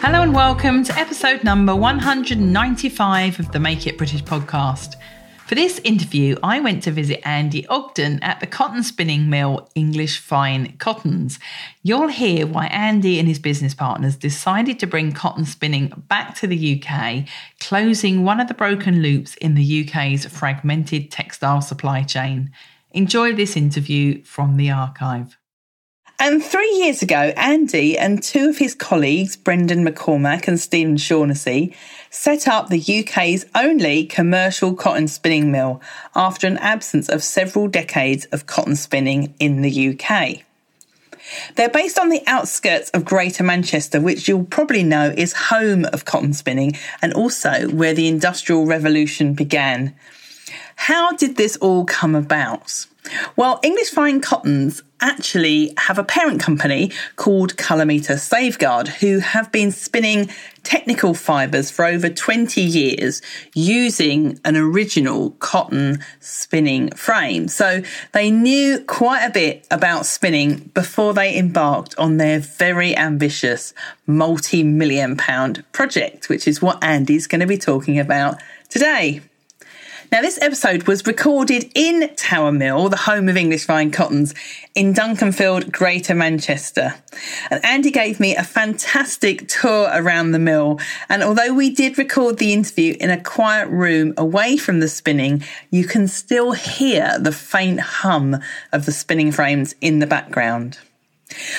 Hello and welcome to episode number 195 of the Make It British podcast. For this interview, I went to visit Andy Ogden at the cotton spinning mill English Fine Cottons. You'll hear why Andy and his business partners decided to bring cotton spinning back to the UK, closing one of the broken loops in the UK's fragmented textile supply chain. Enjoy this interview from the archive. And three years ago, Andy and two of his colleagues, Brendan McCormack and Stephen Shaughnessy, set up the UK's only commercial cotton spinning mill after an absence of several decades of cotton spinning in the UK. They're based on the outskirts of Greater Manchester, which you'll probably know is home of cotton spinning and also where the Industrial Revolution began. How did this all come about? Well, English Fine Cottons actually have a parent company called Culimeta Saveguard, who have been spinning technical fibres for over 20 years using an original cotton spinning frame. So they knew quite a bit about spinning before they embarked on their very ambitious multi million pound project, which is what Andy's going to be talking about today. Now, this episode was recorded in Tower Mill, the home of English Fine Cottons, in Dukinfield, Greater Manchester. And Andy gave me a fantastic tour around the mill. And although we did record the interview in a quiet room away from the spinning, you can still hear the faint hum of the spinning frames in the background.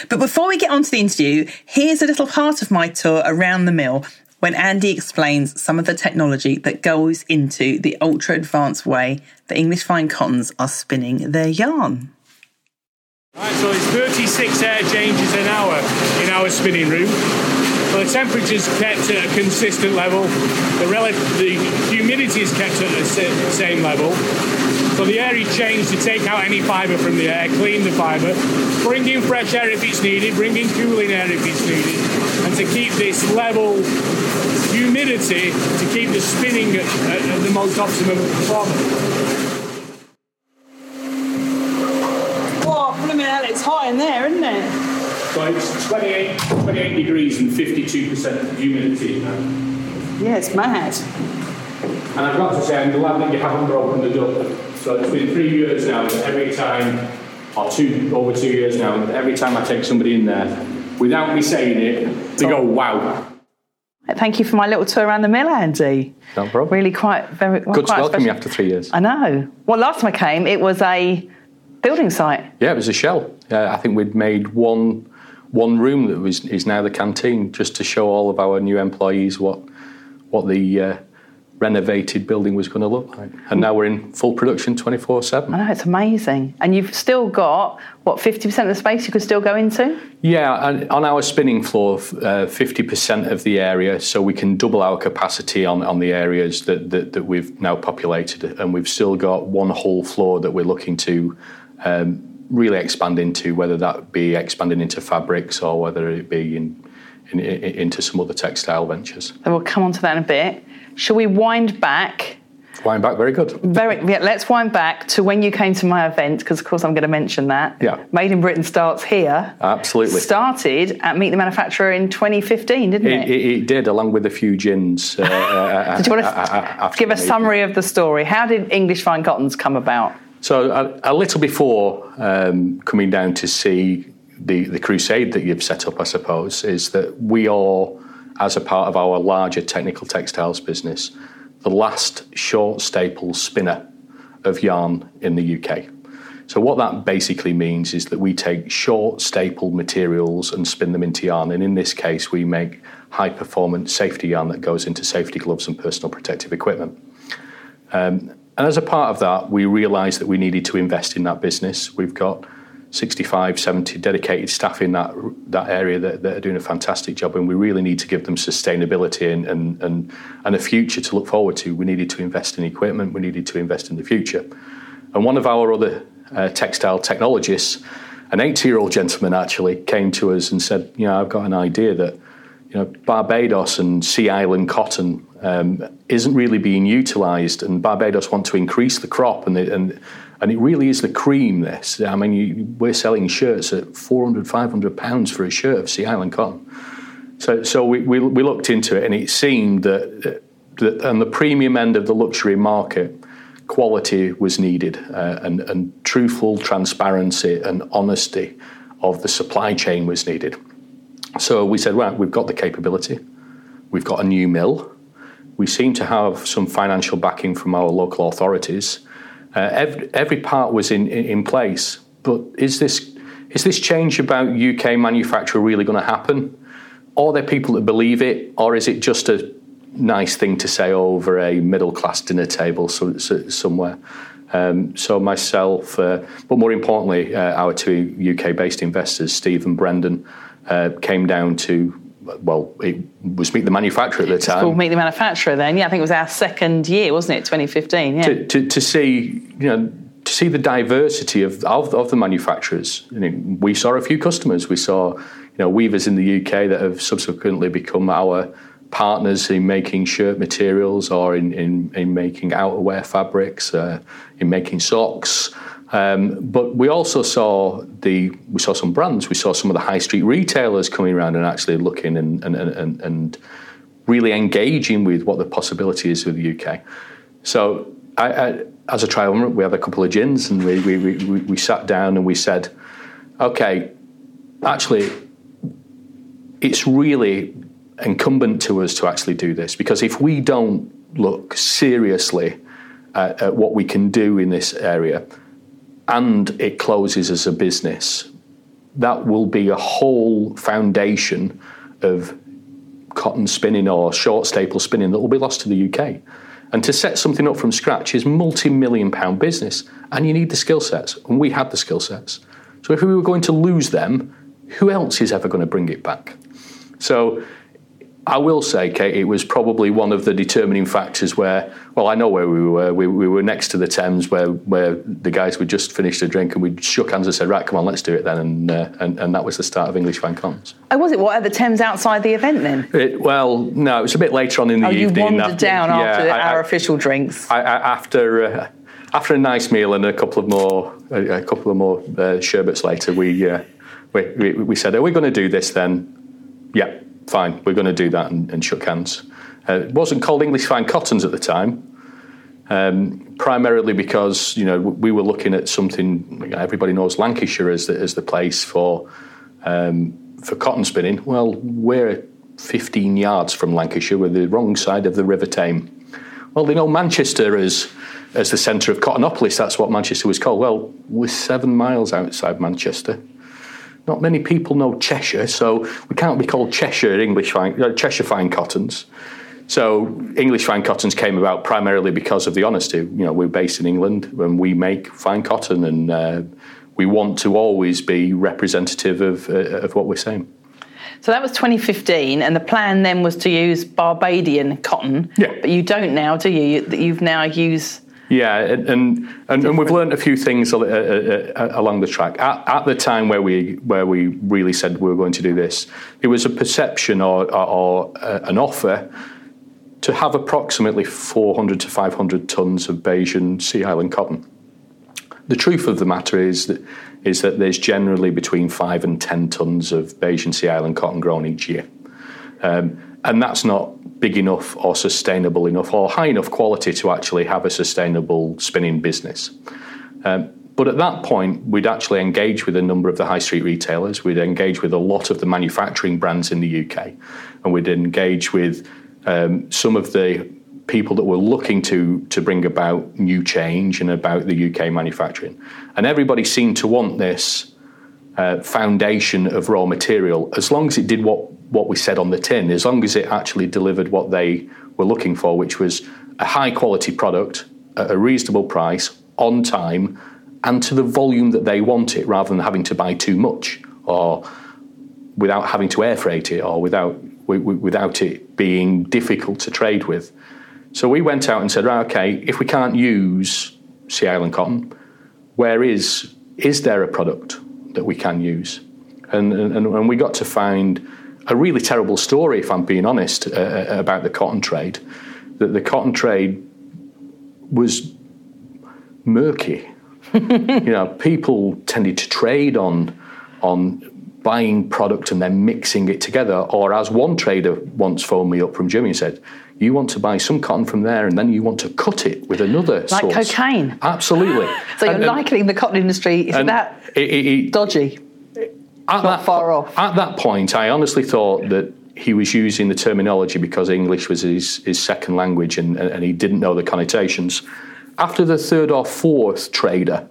But before we get on to the interview, here's a little part of my tour around the mill when Andy explains some of the technology that goes into the ultra advanced way the English fine cottons are spinning their yarn. Right, so it's 36 air changes an hour in our spinning room. So the temperature's kept at a consistent level. The, the humidity is kept at the same level. So the air is changed to take out any fibre from the air, clean the fibre, bring in fresh air if it's needed, bring in cooling air if it's needed, to keep this level humidity to keep the spinning at, at the most optimum performance. Oh, blimey hell, it's hot in there, isn't it? So it's 28, 28 degrees and 52% humidity now. Yeah, it's mad. And I've got to say, I'm glad that you haven't broken the duck. So it's been three years now, every time, or two, over two years now, every time I take somebody in there, without me saying it, they go, wow. Thank you for my little tour around the mill, Andy. No problem. Really quite very well, Good quite to welcome special. you after three years. I know. Well, last time I came, it was a building site. Yeah, it was a shell. Uh, I think we'd made one one room that was is now the canteen, just to show all of our new employees what what the uh, renovated building was going to look like. And now we're in full production, twenty four seven. I know it's amazing, and you've still got what fifty percent of the space you could still go into. Yeah, and on our spinning floor, uh, fifty percent of the area, so we can double our capacity on, on the areas that, that, that we've now populated, and we've still got one whole floor that we're looking to um, really expand into, whether that be expanding into fabrics or whether it be in, in, in, into some other textile ventures. And we'll come on to that in a bit. Shall we wind back? Wind back, very good. Very yeah. Let's wind back to when you came to my event because, of course, I'm going to mention that. Yeah. Made in Britain starts here. Absolutely. Started at Meet the Manufacturer in 2015, didn't It, it, it did, along with a few gins. Uh, uh, Did you want to after give a meeting. summary of the story? How did English Fine Cottons come about? So a, a little before um, coming down to see the, the crusade that you've set up, I suppose, is that we are, as a part of our larger technical textiles business, the last short staple spinner of yarn in the UK. So what that basically means is that we take short staple materials and spin them into yarn, and in this case, we make high performance safety yarn that goes into safety gloves and personal protective equipment. Um, and as a part of that, we realised that we needed to invest in that business. We've got 65, 70 dedicated staff in that that area that, that, are doing a fantastic job, and we really need to give them sustainability and, and, and, and a future to look forward to. We needed to invest in equipment, we needed to invest in the future. And one of our other uh, textile technologists, an 80 year old gentleman actually, came to us and said, You know, I've got an idea that you know, Barbados and Sea Island cotton um, isn't really being utilised, and Barbados want to increase the crop, and, the, and and it really is the cream, this. I mean, you, we're selling shirts at 400, 500 pounds for a shirt of Sea Island cotton. So, so we, we, we looked into it and it seemed that, that on the premium end of the luxury market, quality was needed uh, and, and truthful transparency and honesty of the supply chain was needed. So we said, well, we've got the capability, we've got a new mill, we seem to have some financial backing from our local authorities uh, every, every, part was in, in, in place. But is this, is this change about UK manufacture really going to happen? Are there people that believe it, or is it just a nice thing to say over a middle class dinner table so, so, somewhere? Um, so myself, uh, but more importantly, uh, our two UK based investors, Steve and Brendan, uh, came down to well, it was Meet the Manufacturer at the time. called Meet the Manufacturer then. Yeah, I think it was our second year, wasn't it, 2015? Yeah. To, to, to see, you know, to see the diversity of, of, of the manufacturers. You know, we saw a few customers. We saw, you know, weavers in the UK that have subsequently become our partners in making shirt materials or in, in, in making outerwear fabrics, uh, in making socks. Um, but we also saw the we saw some brands. We saw some of the high street retailers coming around and actually looking and and, and, and really engaging with what the possibility is with the UK. So I, I, as a trial, we had a couple of gins and we, we, we, we sat down and we said, okay, actually, it's really incumbent to us to actually do this because if we don't look seriously at, at what we can do in this area, and it closes as a business, that will be a whole foundation of cotton spinning or short staple spinning that will be lost to the UK. And to set something up from scratch is a multi-million pound business, and you need the skill sets, and we had the skill sets. So if we were going to lose them, who else is ever going to bring it back? So I will say, Kate, it was probably one of the determining factors where, well, I know where we were. We, we were next to the Thames where, where the guys would just finished a drink and we shook hands and said, right, come on, let's do it then. And, uh, and, and, that was the start of English Fine Cottons. Oh, was it? What, at the Thames outside the event then? It, well, no, it was a bit later on in the oh, evening. you wandered after, down yeah, after I, our I, official drinks? I, after... Uh, after a nice meal and a couple of more, a, a couple of more uh, sherbets later, we, uh, we, we, we said, "Are we going to do this then?" Yeah, fine, we're going to do that, and, and shook hands. Uh, it wasn't called English Fine Cottons at the time, um, primarily because you know we were looking at something. Everybody knows Lancashire as the, the place for um, for cotton spinning. Well, we're 15 yards from Lancashire. We're the wrong side of the River Tame. Well, they know Manchester as as the centre of Cottonopolis. That's what Manchester was called. Well, we're seven miles outside Manchester. Not many people know Cheshire, so we can't be called Cheshire English fine, uh, Cheshire fine cottons. So English fine cottons came about primarily because of the honesty. You know, we're based in England and we make fine cotton, and uh, we want to always be representative of, uh, of what we're saying. So that was 2015, and the plan then was to use Barbadian cotton. Yeah. But you don't now, do you? That You've now used yeah, and and, and we've learned a few things uh, uh, uh, along the track. At, at, the time where we where we really said we were going to do this, it was a perception or, or, or an offer to have approximately 400 to 500 tons of Bajan Sea Island cotton. The truth of the matter is that is that there's generally between five and 10 tons of Bajan Sea Island cotton grown each year. Um, and that's not big enough or sustainable enough or high enough quality to actually have a sustainable spinning business. Um, but at that point, we'd actually engage with a number of the high street retailers. We'd engage with a lot of the manufacturing brands in the UK, and we'd engage with um, some of the people that were looking to to bring about new change and about the UK manufacturing. And everybody seemed to want this uh, foundation of raw material as long as it did what what we said on the tin, as long as it actually delivered what they were looking for, which was a high quality product at a reasonable price, on time, and to the volume that they want it rather than having to buy too much or without having to air freight it or without, without it being difficult to trade with. So we went out and said, right, okay, if we can't use Sea Island cotton, where is, is there a product that we can use? And, and, and we got to find a really terrible story, if I'm being honest, uh, uh about the cotton trade. That the cotton trade was murky. you know, people tended to trade on on buying product and then mixing it together. Or as one trader once phoned me up from Germany and said, you want to buy some cotton from there and then you want to cut it with another like source. cocaine absolutely so you're and, likening the cotton industry is that it, it, it, dodgy at not that, far off. At that point, I honestly thought that he was using the terminology because English was his, his second language and, and he didn't know the connotations. After the third or fourth trader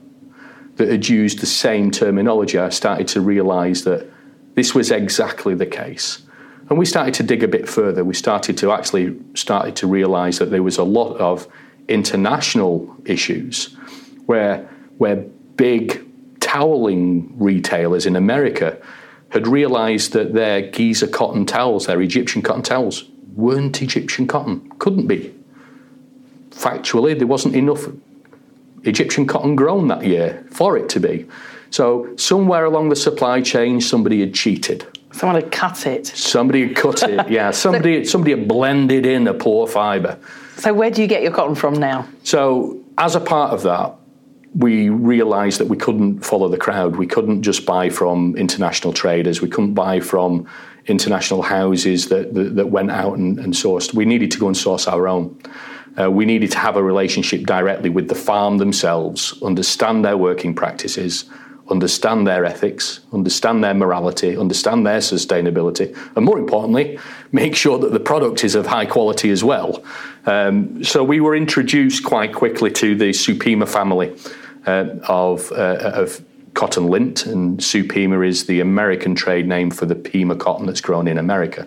that had used the same terminology, I started to realise that this was exactly the case. And we started to dig a bit further. We started to actually started to realise that there was a lot of international issues where where big toweling retailers in America had realized that their Giza cotton towels, their Egyptian cotton towels, weren't Egyptian cotton, couldn't be. Factually, there wasn't enough Egyptian cotton grown that year for it to be. So, somewhere along the supply chain, somebody had cheated. Someone had cut it. Somebody had cut it, yeah. Somebody, so, somebody had blended in a poor fibre. So, where do you get your cotton from now? So, as a part of that, we realized that we couldn't follow the crowd. We couldn't just buy from international traders. We couldn't buy from international houses that, that, that went out and, and, sourced. We needed to go and source our own. Uh, we needed to have a relationship directly with the farm themselves, understand their working practices, understand their ethics, understand their morality, understand their sustainability, and more importantly, make sure that the product is of high quality as well. Um, so we were introduced quite quickly to the Supima family uh, of, uh, of cotton lint, and Supima is the American trade name for the Pima cotton that's grown in America.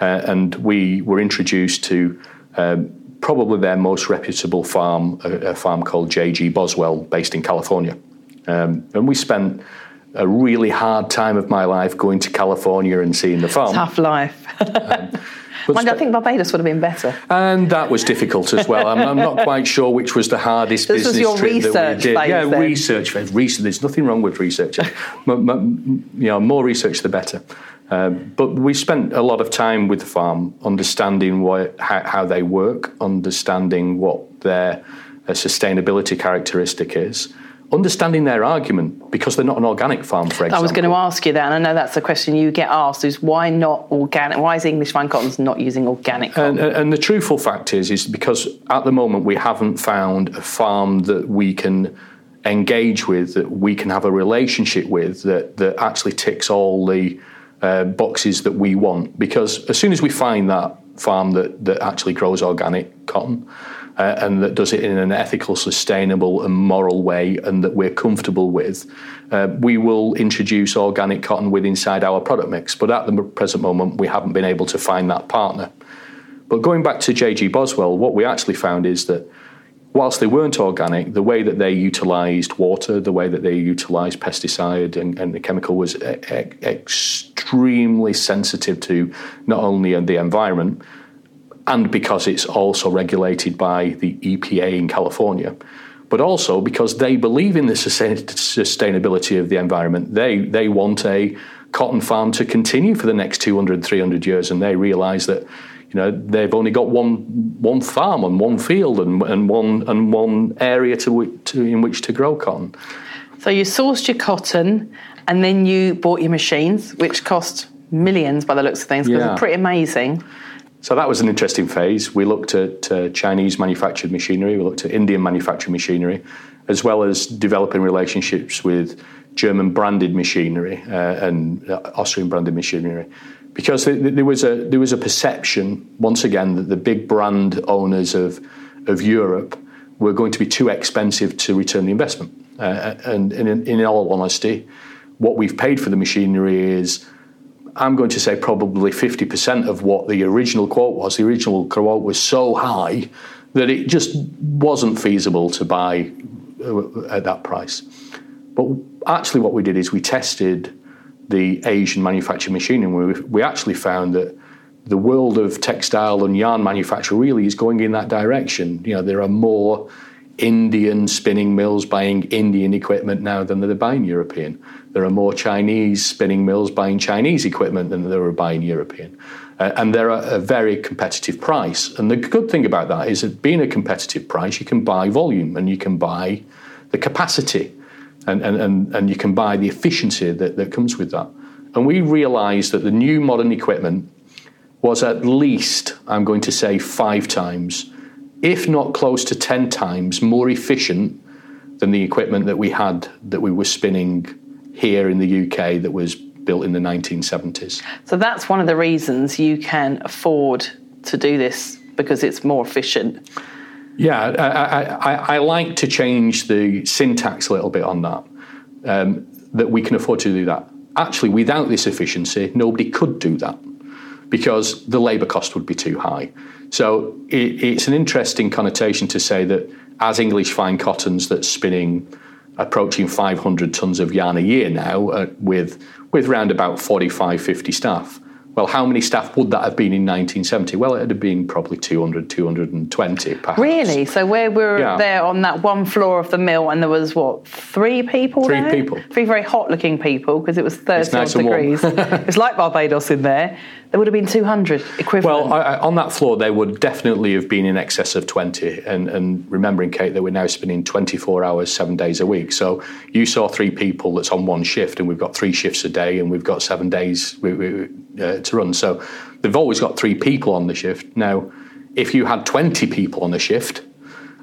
Uh, and we were introduced to um, probably their most reputable farm, a, a farm called J.G. Boswell, based in California. Um, and we spent a really hard time of my life going to California and seeing the farm. Tough life. um, Mind, I think Barbados would have been better. And that was difficult as well. I'm, I'm not quite sure which was the hardest this business was your trip research that we did. Phase, yeah, then. research phase. Research. There's nothing wrong with research. you know, more research the better. Um, but we spent a lot of time with the farm, understanding what, how, how they work, understanding what their uh, sustainability characteristic is, understanding their argument because they're not an organic farm, for example. I was going to ask you that, and I know that's a question you get asked: is why not organic? Why is English Fine Cottons not using organic? And, and, the truthful fact is, is because at the moment we haven't found a farm that we can engage with, that we can have a relationship with, that that actually ticks all the uh, boxes that we want. Because as soon as we find that farm that that actually grows organic cotton uh, and that does it in an ethical, sustainable, and moral way, and that we're comfortable with, uh, we will introduce organic cotton with inside our product mix. But at the present moment, we haven't been able to find that partner. But going back to JG Boswell, what we actually found is that whilst they weren't organic, the way that they utilised water, the way that they utilised pesticide and, and the chemical was e- extremely sensitive to not only the environment, and because it's also regulated by the EPA in California, but also because they believe in the sustainability of the environment. They, they want a cotton farm to continue for the next 200, 300 years, and they realize that you know they've only got one one farm and one field and, and one and one area to, to in which to grow cotton. So you sourced your cotton, and then you bought your machines, which cost millions by the looks of things, because yeah. they're pretty amazing. So that was an interesting phase. We looked at uh, Chinese manufactured machinery, we looked at Indian manufactured machinery, as well as developing relationships with German branded machinery uh, and uh, Austrian branded machinery. Because there was a there was a perception once again that the big brand owners of of Europe were going to be too expensive to return the investment. Uh, and, and in, in all honesty, what we've paid for the machinery is I'm going to say probably 50% of what the original quote was. The original quote was so high that it just wasn't feasible to buy uh, at that price. But actually, what we did is we tested the Asian manufacturing machine, and we, we actually found that the world of textile and yarn manufacture really is going in that direction. You know, there are more Indian spinning mills buying Indian equipment now than they're buying European. There are more Chinese spinning mills buying Chinese equipment than there were buying European. Uh, and they're at a very competitive price. And the good thing about that is that being a competitive price, you can buy volume and you can buy the capacity and, and, and, and you can buy the efficiency that, that comes with that. And we realized that the new modern equipment was at least, I'm going to say, five times if not close to 10 times more efficient than the equipment that we had that we were spinning here in the UK that was built in the 1970s. So that's one of the reasons you can afford to do this because it's more efficient. Yeah, I, I, I like to change the syntax a little bit on that, um, that we can afford to do that. Actually, without this efficiency, nobody could do that because the labour cost would be too high. So it, it's an interesting connotation to say that as English fine cottons that's spinning approaching 500 tons of yarn a year now uh, with with around about 45 50 staff well, how many staff would that have been in 1970? Well, it would have been probably 200, 220 perhaps. Really? So where we were yeah. there on that one floor of the mill and there was, what, three people Three there? people. Three very hot-looking people because it was 30 nice degrees. it's like Barbados in there. There would have been 200 equivalent. Well, I, on that floor, there would definitely have been in excess of 20. And, and remembering, Kate, that we're now spinning 24 hours, seven days a week. So you saw three people that's on one shift, and we've got three shifts a day, and we've got seven days we, we, uh, to run. So they've always got three people on the shift. Now, if you had 20 people on the shift,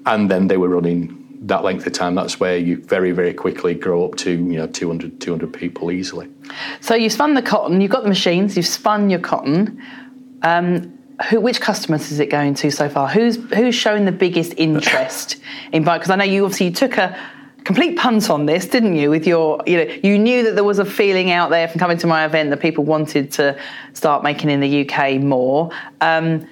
and then they were running that length of time, that's where you very, very quickly grow up to you know 200, 200 people easily. So you spun the cotton, you've got the machines, you've spun your cotton. Um, who, which customers is it going to so far? Who's who's showing the biggest interest in buying? Because I know you obviously you took a complete punt on this, didn't you? With your, you know, you knew that there was a feeling out there from coming to my event that people wanted to start making in the UK more. Um,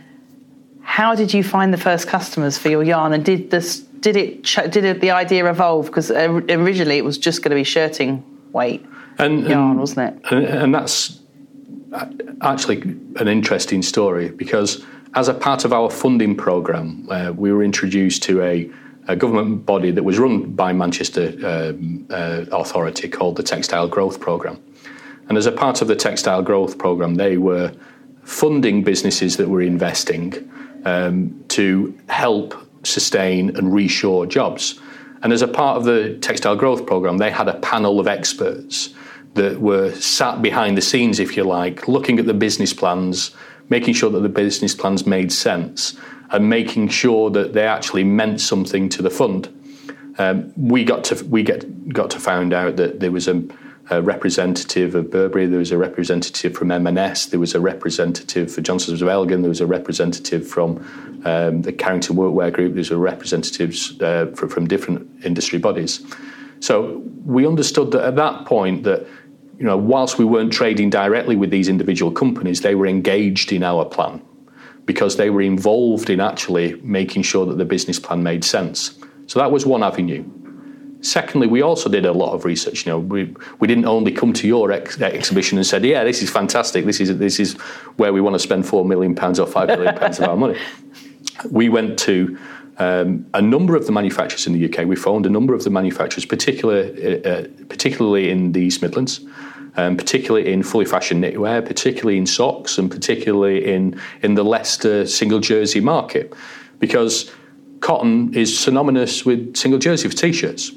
how did you find the first customers for your yarn, and did this did it did it, the idea evolve? Because originally it was just going to be shirting weight and, yarn, and, wasn't it? And, and that's actually an interesting story because as a part of our funding program, uh, we were introduced to a, a, government body that was run by Manchester um, uh, Authority called the Textile Growth Program. And as a part of the Textile Growth Program, they were funding businesses that were investing um, to help sustain and reshore jobs. And as a part of the Textile Growth Programme, they had a panel of experts that were sat behind the scenes, if you like, looking at the business plans, making sure that the business plans made sense, and making sure that they actually meant something to the fund. Um, we got to we get got to find out that there was a a representative of Burberry, there was a representative from M&S, there was a representative for Johnstons of Elgin, there was a representative from um, the Carrington Workwear Group, there's a representatives uh, from, from different industry bodies. So we understood that at that point that you know whilst we weren't trading directly with these individual companies, they were engaged in our plan because they were involved in actually making sure that the business plan made sense. So that was one avenue. Secondly, we also did a lot of research. You know, we we didn't only come to your ex- exhibition and said, "Yeah, this is fantastic. This is this is where we want to spend four million pounds or five million pounds of our money." We went to um, a number of the manufacturers in the UK. We phoned a number of the manufacturers, particularly uh, uh, particularly in the East Midlands. Um, particularly in fully fashioned knitwear, particularly in socks, and particularly in, in the Leicester single jersey market, because cotton is synonymous with single jersey for t-shirts.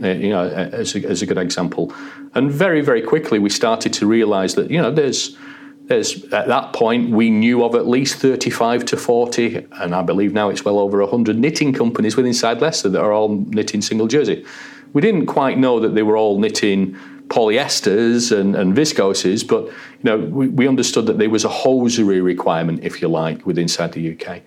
Uh, you know, as a, as a good example. And very, very quickly, we started to realise that you know there's there's at that point we knew of at least 35 to 40, and I believe now it's well over 100 knitting companies within inside Leicester that are all knitting single jersey. We didn't quite know that they were all knitting polyesters and, and viscoses, but you know we, we understood that there was a hosiery requirement, if you like, within inside the UK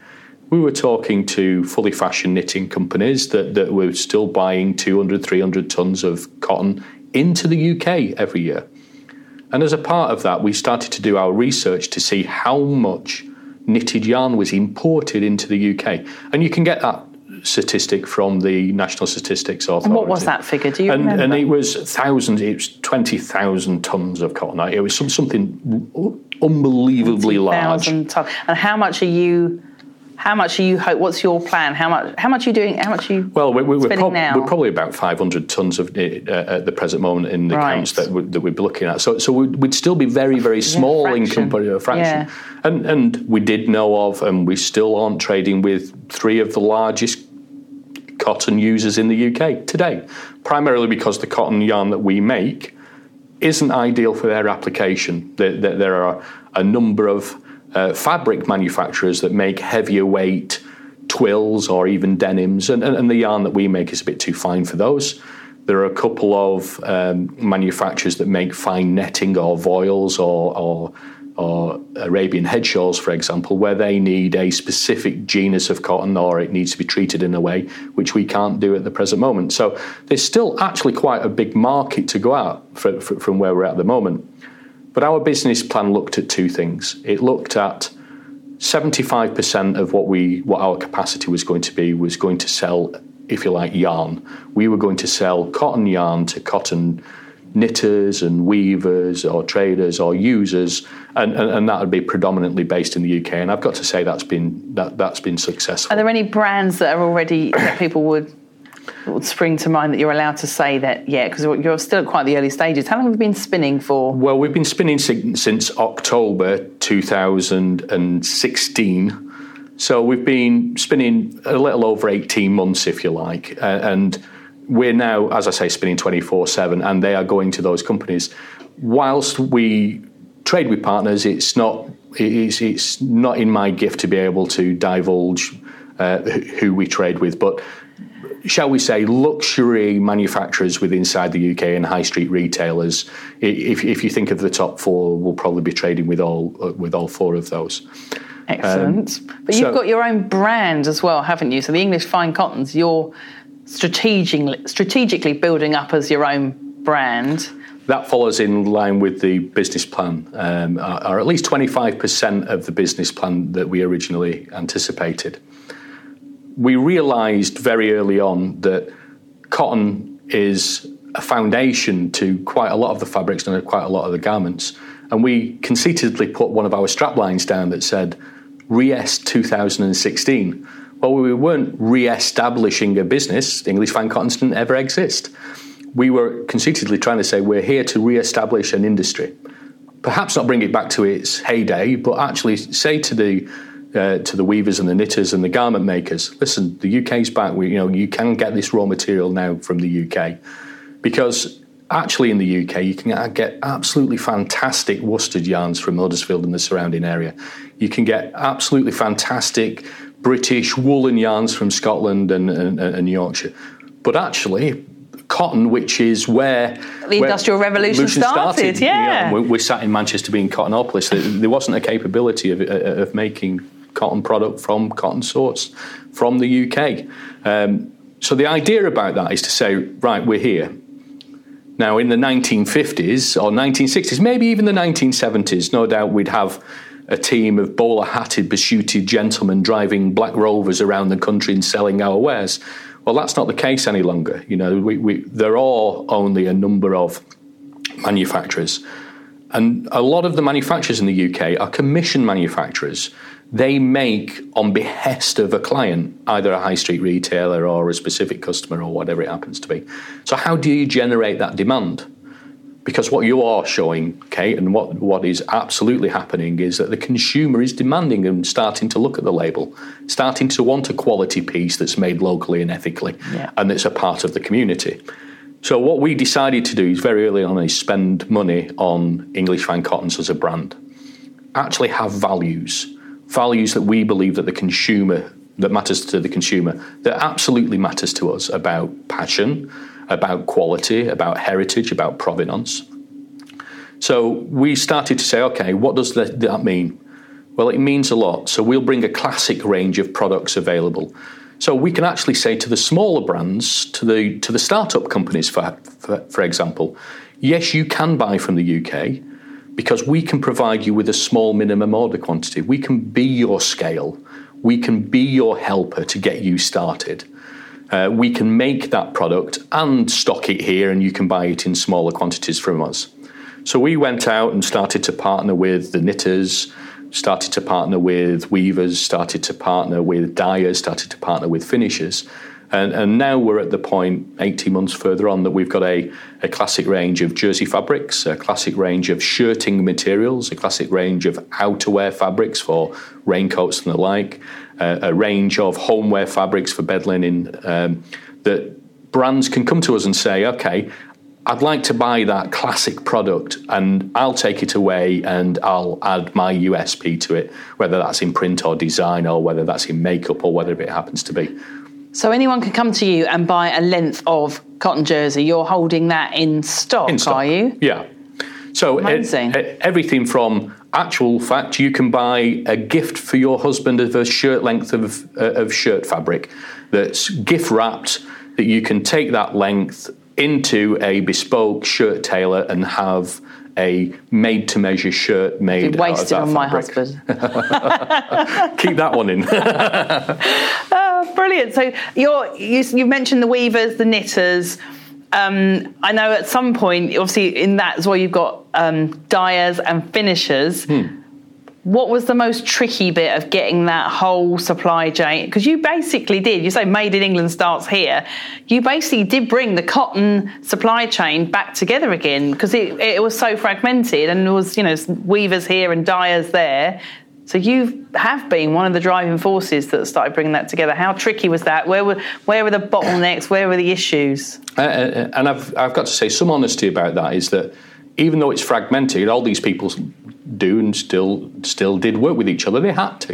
we were talking to fully fashioned knitting companies that, that were still buying 200, 300 tons of cotton into the UK every year. And as a part of that, we started to do our research to see how much knitted yarn was imported into the UK. And you can get that statistic from the National Statistics Authority. And what was that figure? Do you and, remember? And it was thousands. It was twenty thousand tons of cotton. It was some, something unbelievably large. Tons. And how much are you? How much are you? What's your plan? How much? How much are you doing? How much are you? Well, we're, we're, prob- now? we're probably about 500 tons of uh, at the present moment in the right. accounts that, we, that we'd be looking at. So, so we'd, we'd still be very, very small yeah, in company a fraction. Yeah. And and we did know of, and we still aren't trading with three of the largest cotton users in the UK today, primarily because the cotton yarn that we make isn't ideal for their application. There, there, there are a number of uh, fabric manufacturers that make heavier weight twills or even denims, and, and, and, the yarn that we make is a bit too fine for those. There are a couple of um, manufacturers that make fine netting or voiles or, or, or Arabian head shawls, for example, where they need a specific genus of cotton or it needs to be treated in a way which we can't do at the present moment. So there's still actually quite a big market to go out for, for, from where we're at the moment. But our business plan looked at two things. It looked at 75% of what we what our capacity was going to be was going to sell, if you like, yarn. We were going to sell cotton yarn to cotton knitters and weavers or traders or users, and, and, and, that would be predominantly based in the UK. And I've got to say that's been that that's been successful. Are there any brands that are already that people would would spring to mind that you're allowed to say that, yeah, because you're still at quite the early stages. How long have you been spinning for? Well, we've been spinning since October 2016. So we've been spinning a little over 18 months, if you like. and we're now, as I say, spinning 24 7, and they are going to those companies. Whilst we trade with partners, it's not. It's, it's not in my gift to be able to divulge uh, who we trade with, but shall we say, luxury manufacturers with inside the UK and high street retailers. If, if you think of the top four, we'll probably be trading with all with all four of those. Excellent. Um, but you've so, got your own brand as well, haven't you? So the English Fine Cottons, you're strategically strategically building up as your own brand. That follows in line with the business plan, um, or at least 25% of the business plan that we originally anticipated we realized very early on that cotton is a foundation to quite a lot of the fabrics and quite a lot of the garments. And we conceitedly put one of our strap lines down that said Reest 2016. Well, we weren't re establishing a business, English Fine Cottons didn't ever exist. We were conceitedly trying to say we're here to re establish an industry. Perhaps not bring it back to its heyday, but actually say to the uh, to the weavers and the knitters and the garment makers. Listen, the UK's back. We, you know, you can get this raw material now from the UK because actually in the UK you can get absolutely fantastic worsted yarns from Huddersfield and the surrounding area. You can get absolutely fantastic British woolen yarns from Scotland and, and, and Yorkshire. But actually, cotton, which is where the Industrial where Revolution, started. started. Yeah, you know, we're, sat in Manchester being Cottonopolis. There wasn't a capability of, of making cotton product from cotton source from the UK. Um, so the idea about that is to say, right, we're here. Now, in the 1950s or 1960s, maybe even the 1970s, no doubt we'd have a team of bowler hatted, besuited gentlemen driving black rovers around the country and selling our wares. Well, that's not the case any longer. You know, we, we, there are only a number of manufacturers. And a lot of the manufacturers in the UK are commission manufacturers they make on behest of a client, either a high street retailer or a specific customer or whatever it happens to be. So, how do you generate that demand? Because what you are showing, Kate, and what, what is absolutely happening is that the consumer is demanding and starting to look at the label, starting to want a quality piece that's made locally and ethically, yeah. and that's a part of the community. So what we decided to do is very early on is spend money on English Fine Cottons as a brand. Actually have values values that we believe that the consumer that matters to the consumer that absolutely matters to us about passion about quality about heritage about provenance. So we started to say okay what does that, mean? Well it means a lot. So we'll bring a classic range of products available. So we can actually say to the smaller brands to the to the startup companies for, for, for example yes you can buy from the UK because we can provide you with a small minimum order quantity. We can be your scale. We can be your helper to get you started. uh, we can make that product and stock it here, and you can buy it in smaller quantities from us. So we went out and started to partner with the knitters, started to partner with weavers, started to partner with dyers, started to partner with finishers. And, and, now we're at the point, 18 months further on, that we've got a, a, classic range of jersey fabrics, a classic range of shirting materials, a classic range of outerwear fabrics for raincoats and the like, uh, a range of homeware fabrics for bed linen um, that brands can come to us and say, okay, I'd like to buy that classic product and I'll take it away and I'll add my USP to it, whether that's in print or design or whether that's in makeup or whatever it happens to be. So anyone can come to you and buy a length of cotton jersey. You're holding that in stock, in stock. are you? Yeah. So it, it, everything from actual fact, you can buy a gift for your husband of a shirt length of, uh, of shirt fabric that's gift wrapped that you can take that length into a bespoke shirt tailor and have a made to measure shirt made wasted out of on fabric. my husband. Keep that one in. oh, brilliant. So you're, you, you mentioned the weavers, the knitters. Um, I know at some point, obviously, in that as well, you've got um, dyers and finishers. Hmm what was the most tricky bit of getting that whole supply chain? Because you basically did, you say made in England starts here. You basically did bring the cotton supply chain back together again because it, it was so fragmented and there was, you know, weavers here and dyers there. So you have been one of the driving forces that started bringing that together. How tricky was that? Where were where were the bottlenecks? Where were the issues? Uh, uh and I've I've got to say some honesty about that is that even though it's fragmented, all these people do and still still did work with each other. They had to.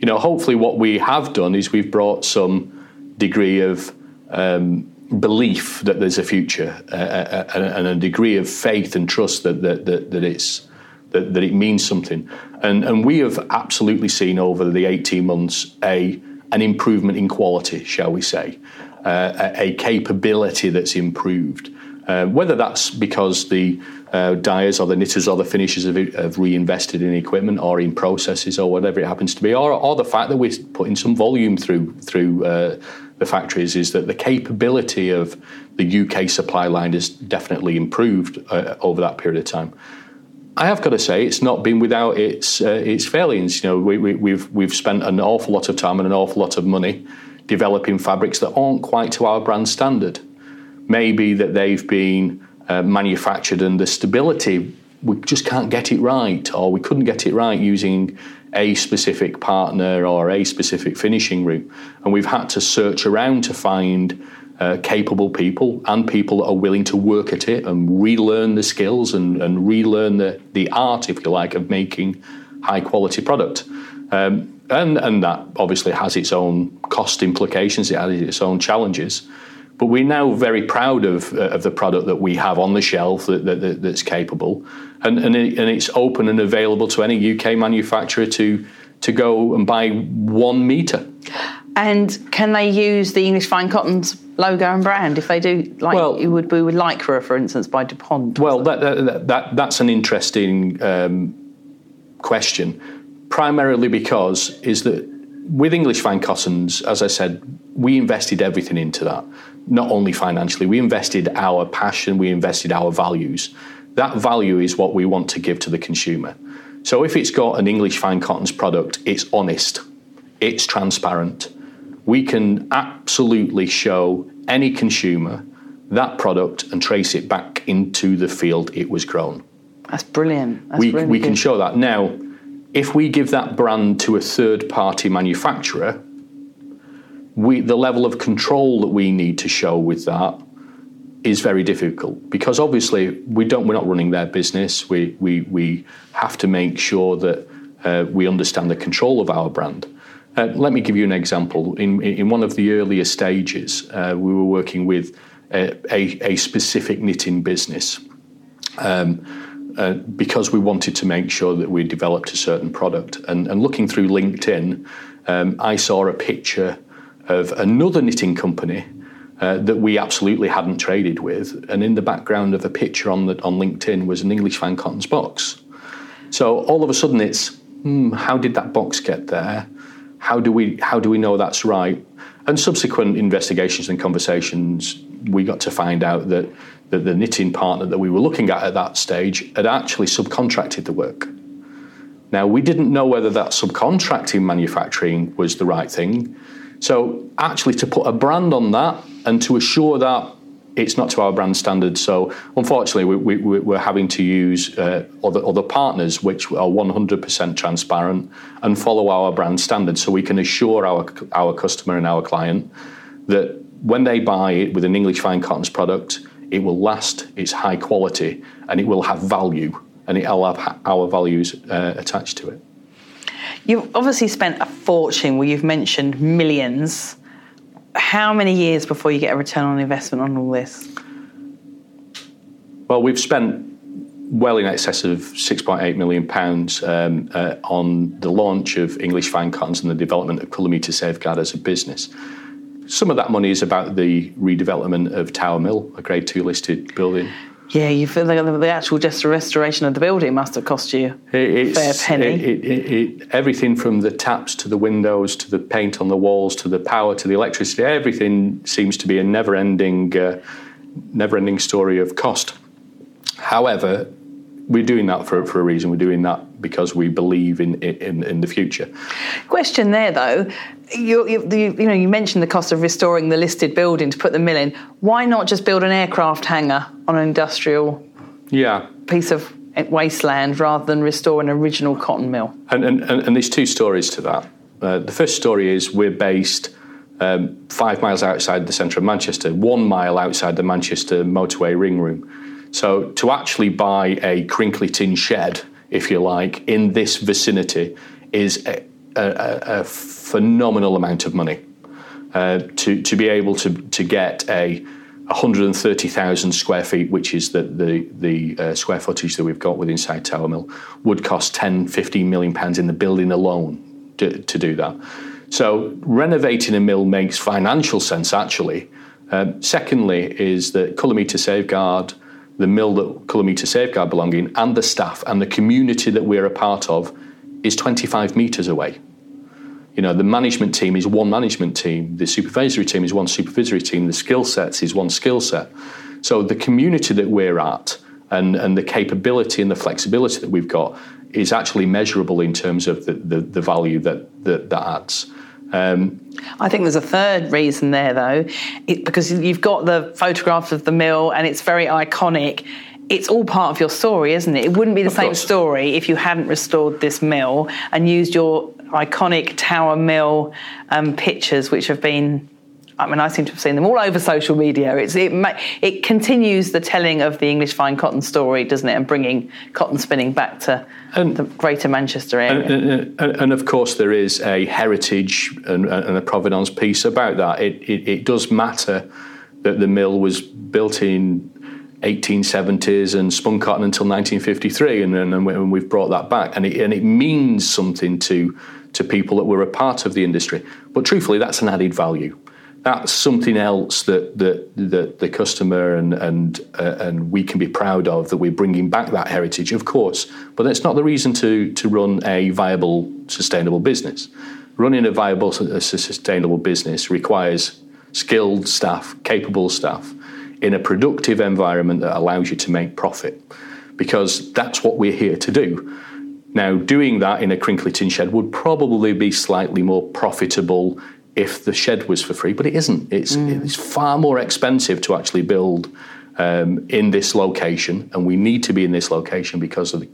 You know, hopefully, what we have done is we've brought some degree of um, belief that there's a future uh, uh, uh, and a degree of faith and trust that that, that, that it's that, that it means something. And and we have absolutely seen over the 18 months a an improvement in quality, shall we say, uh, a, a, capability that's improved. Uh, whether that's because the uh, dyers or the knitters or the finishers have, have, reinvested in equipment or in processes or whatever it happens to be, or, or the fact that we're putting some volume through through uh, the factories is that the capability of the UK supply line has definitely improved uh, over that period of time. I have got to say, it's not been without its uh, its failings. You know, we, we, we've we've spent an awful lot of time and an awful lot of money developing fabrics that aren't quite to our brand standard. Maybe that they've been uh, manufactured and the stability we just can't get it right or we couldn't get it right using a specific partner or a specific finishing room and we've had to search around to find uh, capable people and people that are willing to work at it and relearn the skills and, and relearn the, the art if you like of making high quality product. Um, and, and that obviously has its own cost implications it has its own challenges but we're now very proud of, uh, of the product that we have on the shelf that, that, that's capable, and, and, it, and it's open and available to any UK manufacturer to, to go and buy one metre. And can they use the English Fine Cottons logo and brand if they do, like well, you would be with Lycra, for instance, by DuPont? Well, that, that, that, that's an interesting um, question, primarily because is that with English Fine Cottons, as I said, we invested everything into that not only financially, we invested our passion, we invested our values. That value is what we want to give to the consumer. So if it's got an English fine cottons product, it's honest, it's transparent. We can absolutely show any consumer that product and trace it back into the field it was grown. That's brilliant. That's we, we can show that. Now, if we give that brand to a third party manufacturer, we, the level of control that we need to show with that is very difficult because obviously we don't we're not running their business. We we, we have to make sure that uh, we understand the control of our brand. Uh, let me give you an example. In in one of the earlier stages uh, we were working with a, a, a specific knitting business um, uh, because we wanted to make sure that we developed a certain product. And, and looking through LinkedIn um, I saw a picture of another knitting company uh, that we absolutely hadn't traded with, and in the background of a picture on the, on LinkedIn was an English Fine Cottons box. So all of a sudden, it's hmm, how did that box get there? How do we how do we know that's right? And subsequent investigations and conversations, we got to find out that, that the knitting partner that we were looking at at that stage had actually subcontracted the work. Now, we didn't know whether that subcontracting manufacturing was the right thing. So, actually, to put a brand on that and to assure that it's not to our brand standards. So, unfortunately, we, we, we're having to use uh, other, other partners which are 100% transparent and follow our brand standards so we can assure our, our customer and our client that when they buy it with an English Fine Cottons product, it will last, it's high quality, and it will have value and it'll have our values uh, attached to it. You've obviously spent a fortune where you've mentioned millions. How many years before you get a return on investment on all this? Well, we've spent well in excess of 6.8 million pounds um, uh, on the launch of English Fine Cottons and the development of Culimeta Saveguard as a business. Some of that money is about the redevelopment of Tower Mill, a Grade Two listed building. Yeah, you feel like the actual just restoration of the building must have cost you a fair penny. It, it, it, everything from the taps to the windows to the paint on the walls to the power to the electricity, everything seems to be a never-ending, uh, never-ending story of cost. However, we're doing that for, for a reason. We're doing that because we believe in in, in the future. Question there though, you, you, you, know you mentioned the cost of restoring the listed building to put the mill in. Why not just build an aircraft hangar on an industrial yeah piece of wasteland rather than restore an original cotton mill? And and, and, and there's two stories to that. Uh, the first story is we're based. Um, five miles outside the centre of Manchester, one mile outside the Manchester motorway ring room. So to actually buy a crinkly tin shed, if you like, in this vicinity is a, a, a phenomenal amount of money. Uh, to, to be able to, to get a 130,000 square feet, which is the, the, the uh, square footage that we've got within inside Tower Mill, would cost 10, 15 million pounds in the building alone to, to do that. So renovating a mill makes financial sense, actually. Um, secondly, is that Culimeta Saveguard the mill that Culimeta Saveguard belong in, and the staff and the community that we're a part of is 25 metres away. You know, the management team is one management team, the supervisory team is one supervisory team, the skill sets is one skill set. So the community that we're at and, and the capability and the flexibility that we've got is actually measurable in terms of the, the, the value that, that, that adds. Um, I think there's a third reason there, though, it, because you've got the photographs of the mill and it's very iconic. It's all part of your story, isn't it? It wouldn't be the same course. story if you hadn't restored this mill and used your iconic Tower Mill um, pictures, which have been I mean, I seem to have seen them all over social media. It's, it, it continues the telling of the English fine cotton story, doesn't it? And bringing cotton spinning back to and, the greater Manchester area. And, and, and, of course, there is a heritage and, a provenance piece about that. It, it, it does matter that the mill was built in 1870s and spun cotton until 1953, and, and, we've brought that back, and it, and it means something to to people that were a part of the industry. But truthfully, that's an added value that's something else that that, that the customer and and uh, and we can be proud of that we're bringing back that heritage, of course. But that's not the reason to to run a viable, sustainable business. Running a viable, sustainable business requires skilled staff, capable staff, in a productive environment that allows you to make profit, because that's what we're here to do. Now, doing that in a crinkly tin shed would probably be slightly more profitable if the shed was for free, but it isn't. It's, mm. it's far more expensive to actually build um, in this location, and we need to be in this location because of the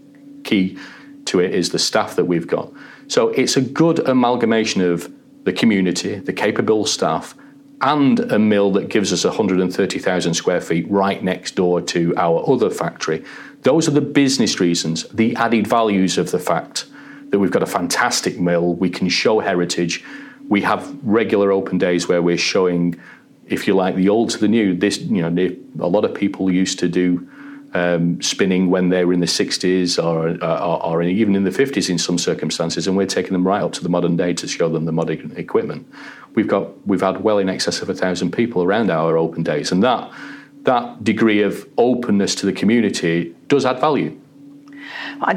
key to it is the staff that we've got. So it's a good amalgamation of the community, the capable staff, and a mill that gives us 130,000 square feet right next door to our other factory. Those are the business reasons, the added values of the fact that we've got a fantastic mill, we can show heritage, we have regular open days where we're showing, if you like, the old to the new. This, you know, a lot of people used to do um, spinning when they were in the 60s or, uh, or, even in the 50s in some circumstances, and we're taking them right up to the modern day to show them the modern equipment. We've got we've had well in excess of a thousand people around our open days, and that that degree of openness to the community does add value.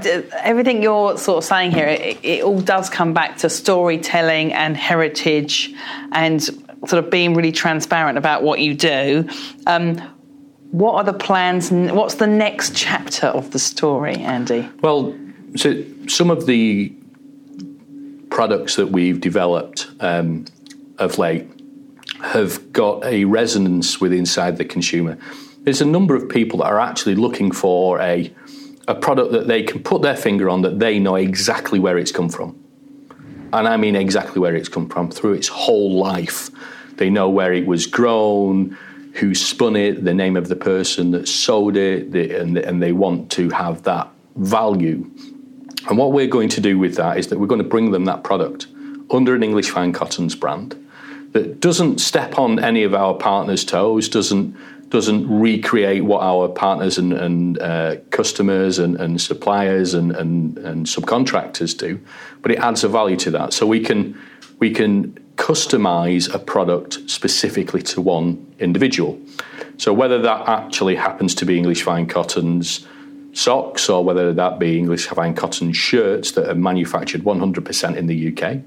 Did, everything you're sort of saying here, it, it, all does come back to storytelling and heritage and sort of being really transparent about what you do. Um, what are the plans? What's the next chapter of the story, Andy? Well, so some of the products that we've developed um, of late have got a resonance with inside the consumer. There's a number of people that are actually looking for a a product that they can put their finger on that they know exactly where it's come from. And I mean exactly where it's come from through its whole life. They know where it was grown, who spun it, the name of the person that sold it, and, and they want to have that value. And what we're going to do with that is that we're going to bring them that product under an English Fine Cottons brand that doesn't step on any of our partners' toes, doesn't doesn't recreate what our partners and, and uh, customers and, and suppliers and, and, and, subcontractors do, but it adds a value to that. So we can we can customize a product specifically to one individual. So whether that actually happens to be English Fine Cottons socks or whether that be English Fine Cotton shirts that are manufactured 100% in the UK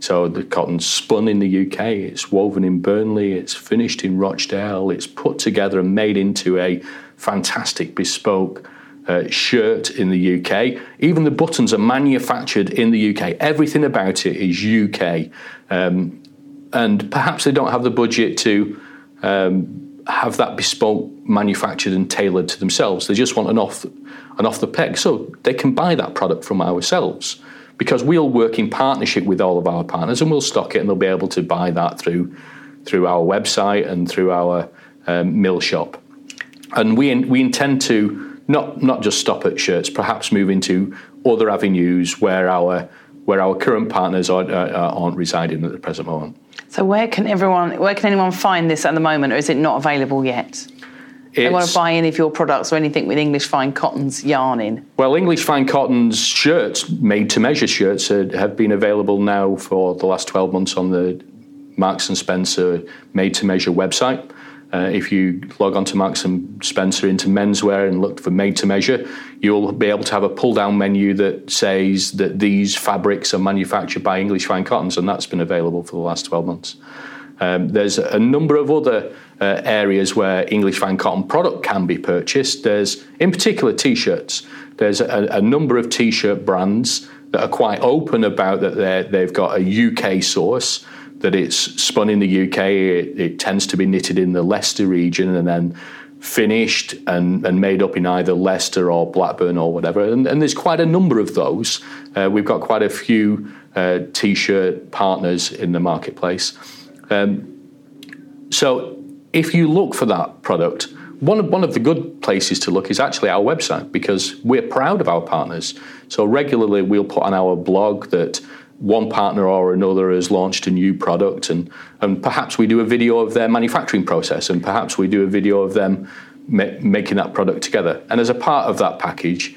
so the cotton's spun in the UK, it's woven in Burnley, it's finished in Rochdale, it's put together and made into a fantastic bespoke uh, shirt in the UK. Even the buttons are manufactured in the UK. Everything about it is UK. Um, and perhaps they don't have the budget to um, have that bespoke manufactured and tailored to themselves. They just want an off, an off the peg. So they can buy that product from ourselves because we'll work in partnership with all of our partners and we'll stock it and they'll be able to buy that through through our website and through our um, mill shop. And we we intend to not not just stop at shirts, perhaps move into other avenues where our where our current partners aren't, uh, aren't residing at the present moment. So where can everyone where can anyone find this at the moment, or is it not available yet? They want to buy any of your products or anything with English Fine Cotton's yarn in? Well, English Fine Cotton's shirts, made to measure shirts, have been available now for the last 12 months on the Marks and Spencer made to measure website. Uh, if you log on to Marks and Spencer into menswear and look for made to measure, you'll be able to have a pull down menu that says that these fabrics are manufactured by English Fine Cottons, and that's been available for the last 12 months. Um, there's a number of other uh, areas where English fine cotton product can be purchased. There's, in particular, t-shirts. There's a, a number of t-shirt brands that are quite open about that they've got a UK source, that it's spun in the UK. It, it, tends to be knitted in the Leicester region and then finished and, and made up in either Leicester or Blackburn or whatever. And, and there's quite a number of those. Uh, we've got quite a few uh, t-shirt partners in the marketplace. Um, so if you look for that product, one of, one of the good places to look is actually our website because we're proud of our partners. So regularly we'll put on our blog that one partner or another has launched a new product and, and perhaps we do a video of their manufacturing process and perhaps we do a video of them ma- making that product together. And as a part of that package,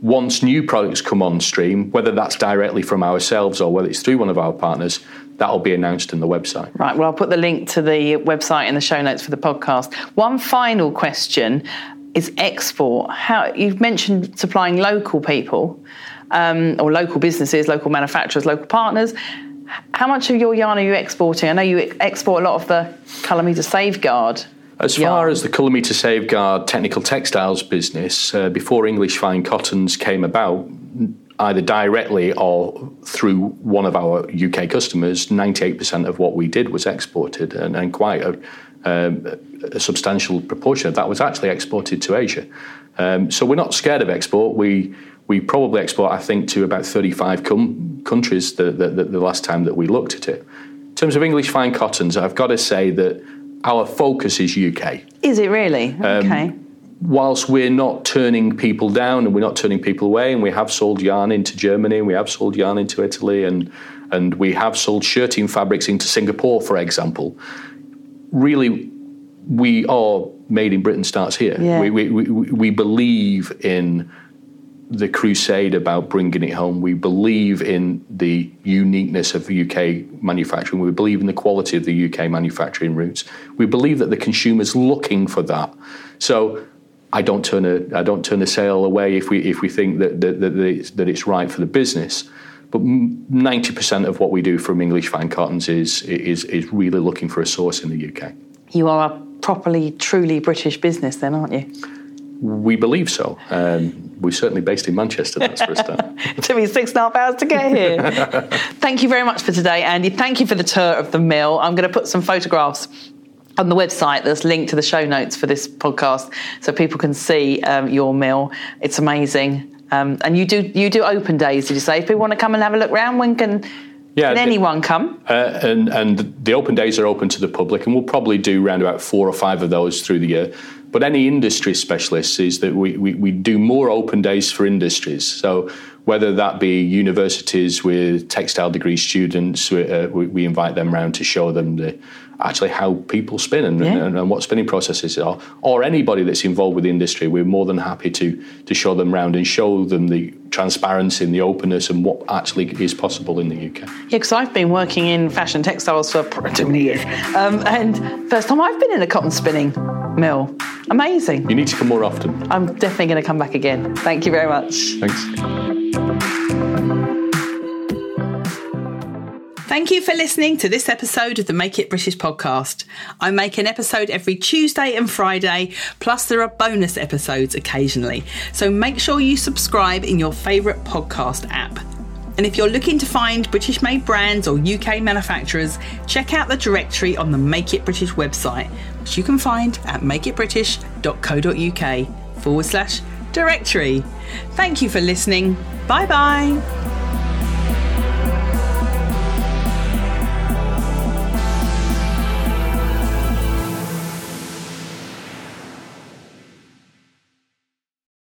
once new products come on stream, whether that's directly from ourselves or whether it's through one of our partners, that'll be announced in the website. Right. Well, I'll put the link to the website in the show notes for the podcast. One final question is export. How you've mentioned supplying local people um, or local businesses, local manufacturers, local partners. How much of your yarn are you exporting? I know you export a lot of the Culimeta Saveguard as far as the Culimeta Saveguard technical textiles business, uh, before English Fine Cottons came about, either directly or through one of our UK customers, 98% of what we did was exported, and, and quite a, um, a, substantial proportion of that was actually exported to Asia. Um, so we're not scared of export. We we probably export, I think, to about 35 com- countries the, the, the, last time that we looked at it. In terms of English fine cottons, I've got to say that our focus is UK. Is it really? Um, okay. Um, whilst we're not turning people down and we're not turning people away, and we have sold yarn into Germany, and we have sold yarn into Italy, and and we have sold shirting fabrics into Singapore, for example. Really, we are made in Britain starts here. Yeah. We, we, we, we believe in the crusade about bringing it home. We believe in the uniqueness of UK manufacturing. We believe in the quality of the UK manufacturing routes. We believe that the consumer's looking for that. So I don't turn a I don't turn a sale away if we if we think that that, that, it's, that it's right for the business. But ninety percent of what we do from English fine cottons is is is really looking for a source in the UK. You are a properly, truly British business, then, aren't you? We believe so. Um, we're certainly based in Manchester, that's for a start. it took me six and a half hours to get here. Thank you very much for today, Andy. Thank you for the tour of the mill. I'm going to put some photographs on the website there's linked to the show notes for this podcast so people can see um, your mill it's amazing um, and you do you do open days did you say if people want to come and have a look around when can yeah, Can anyone come? Uh, and and the open days are open to the public, and we'll probably do around about four or five of those through the year. But any industry specialists is that we, we, we do more open days for industries. So whether that be universities with textile degree students, uh, we, we, invite them around to show them the, actually how people spin and, yeah. and, and, what spinning processes are, or anybody that's involved with the industry. We're more than happy to to show them around and show them the transparency and the openness and what actually is possible in the UK. Yeah, because I've been working in fashion textiles for too many years, um, and first time I've been in a cotton spinning mill. Amazing. You need to come more often. I'm definitely going to come back again. Thank you very much. Thanks. Thank you for listening to this episode of the Make It British podcast. I make an episode every Tuesday and Friday, plus there are bonus episodes occasionally. So make sure you subscribe in your favourite podcast app. And if you're looking to find British made brands or UK manufacturers, check out the directory on the Make It British website, which you can find at makeitbritish.co.uk forward slash directory. Thank you for listening. Bye bye.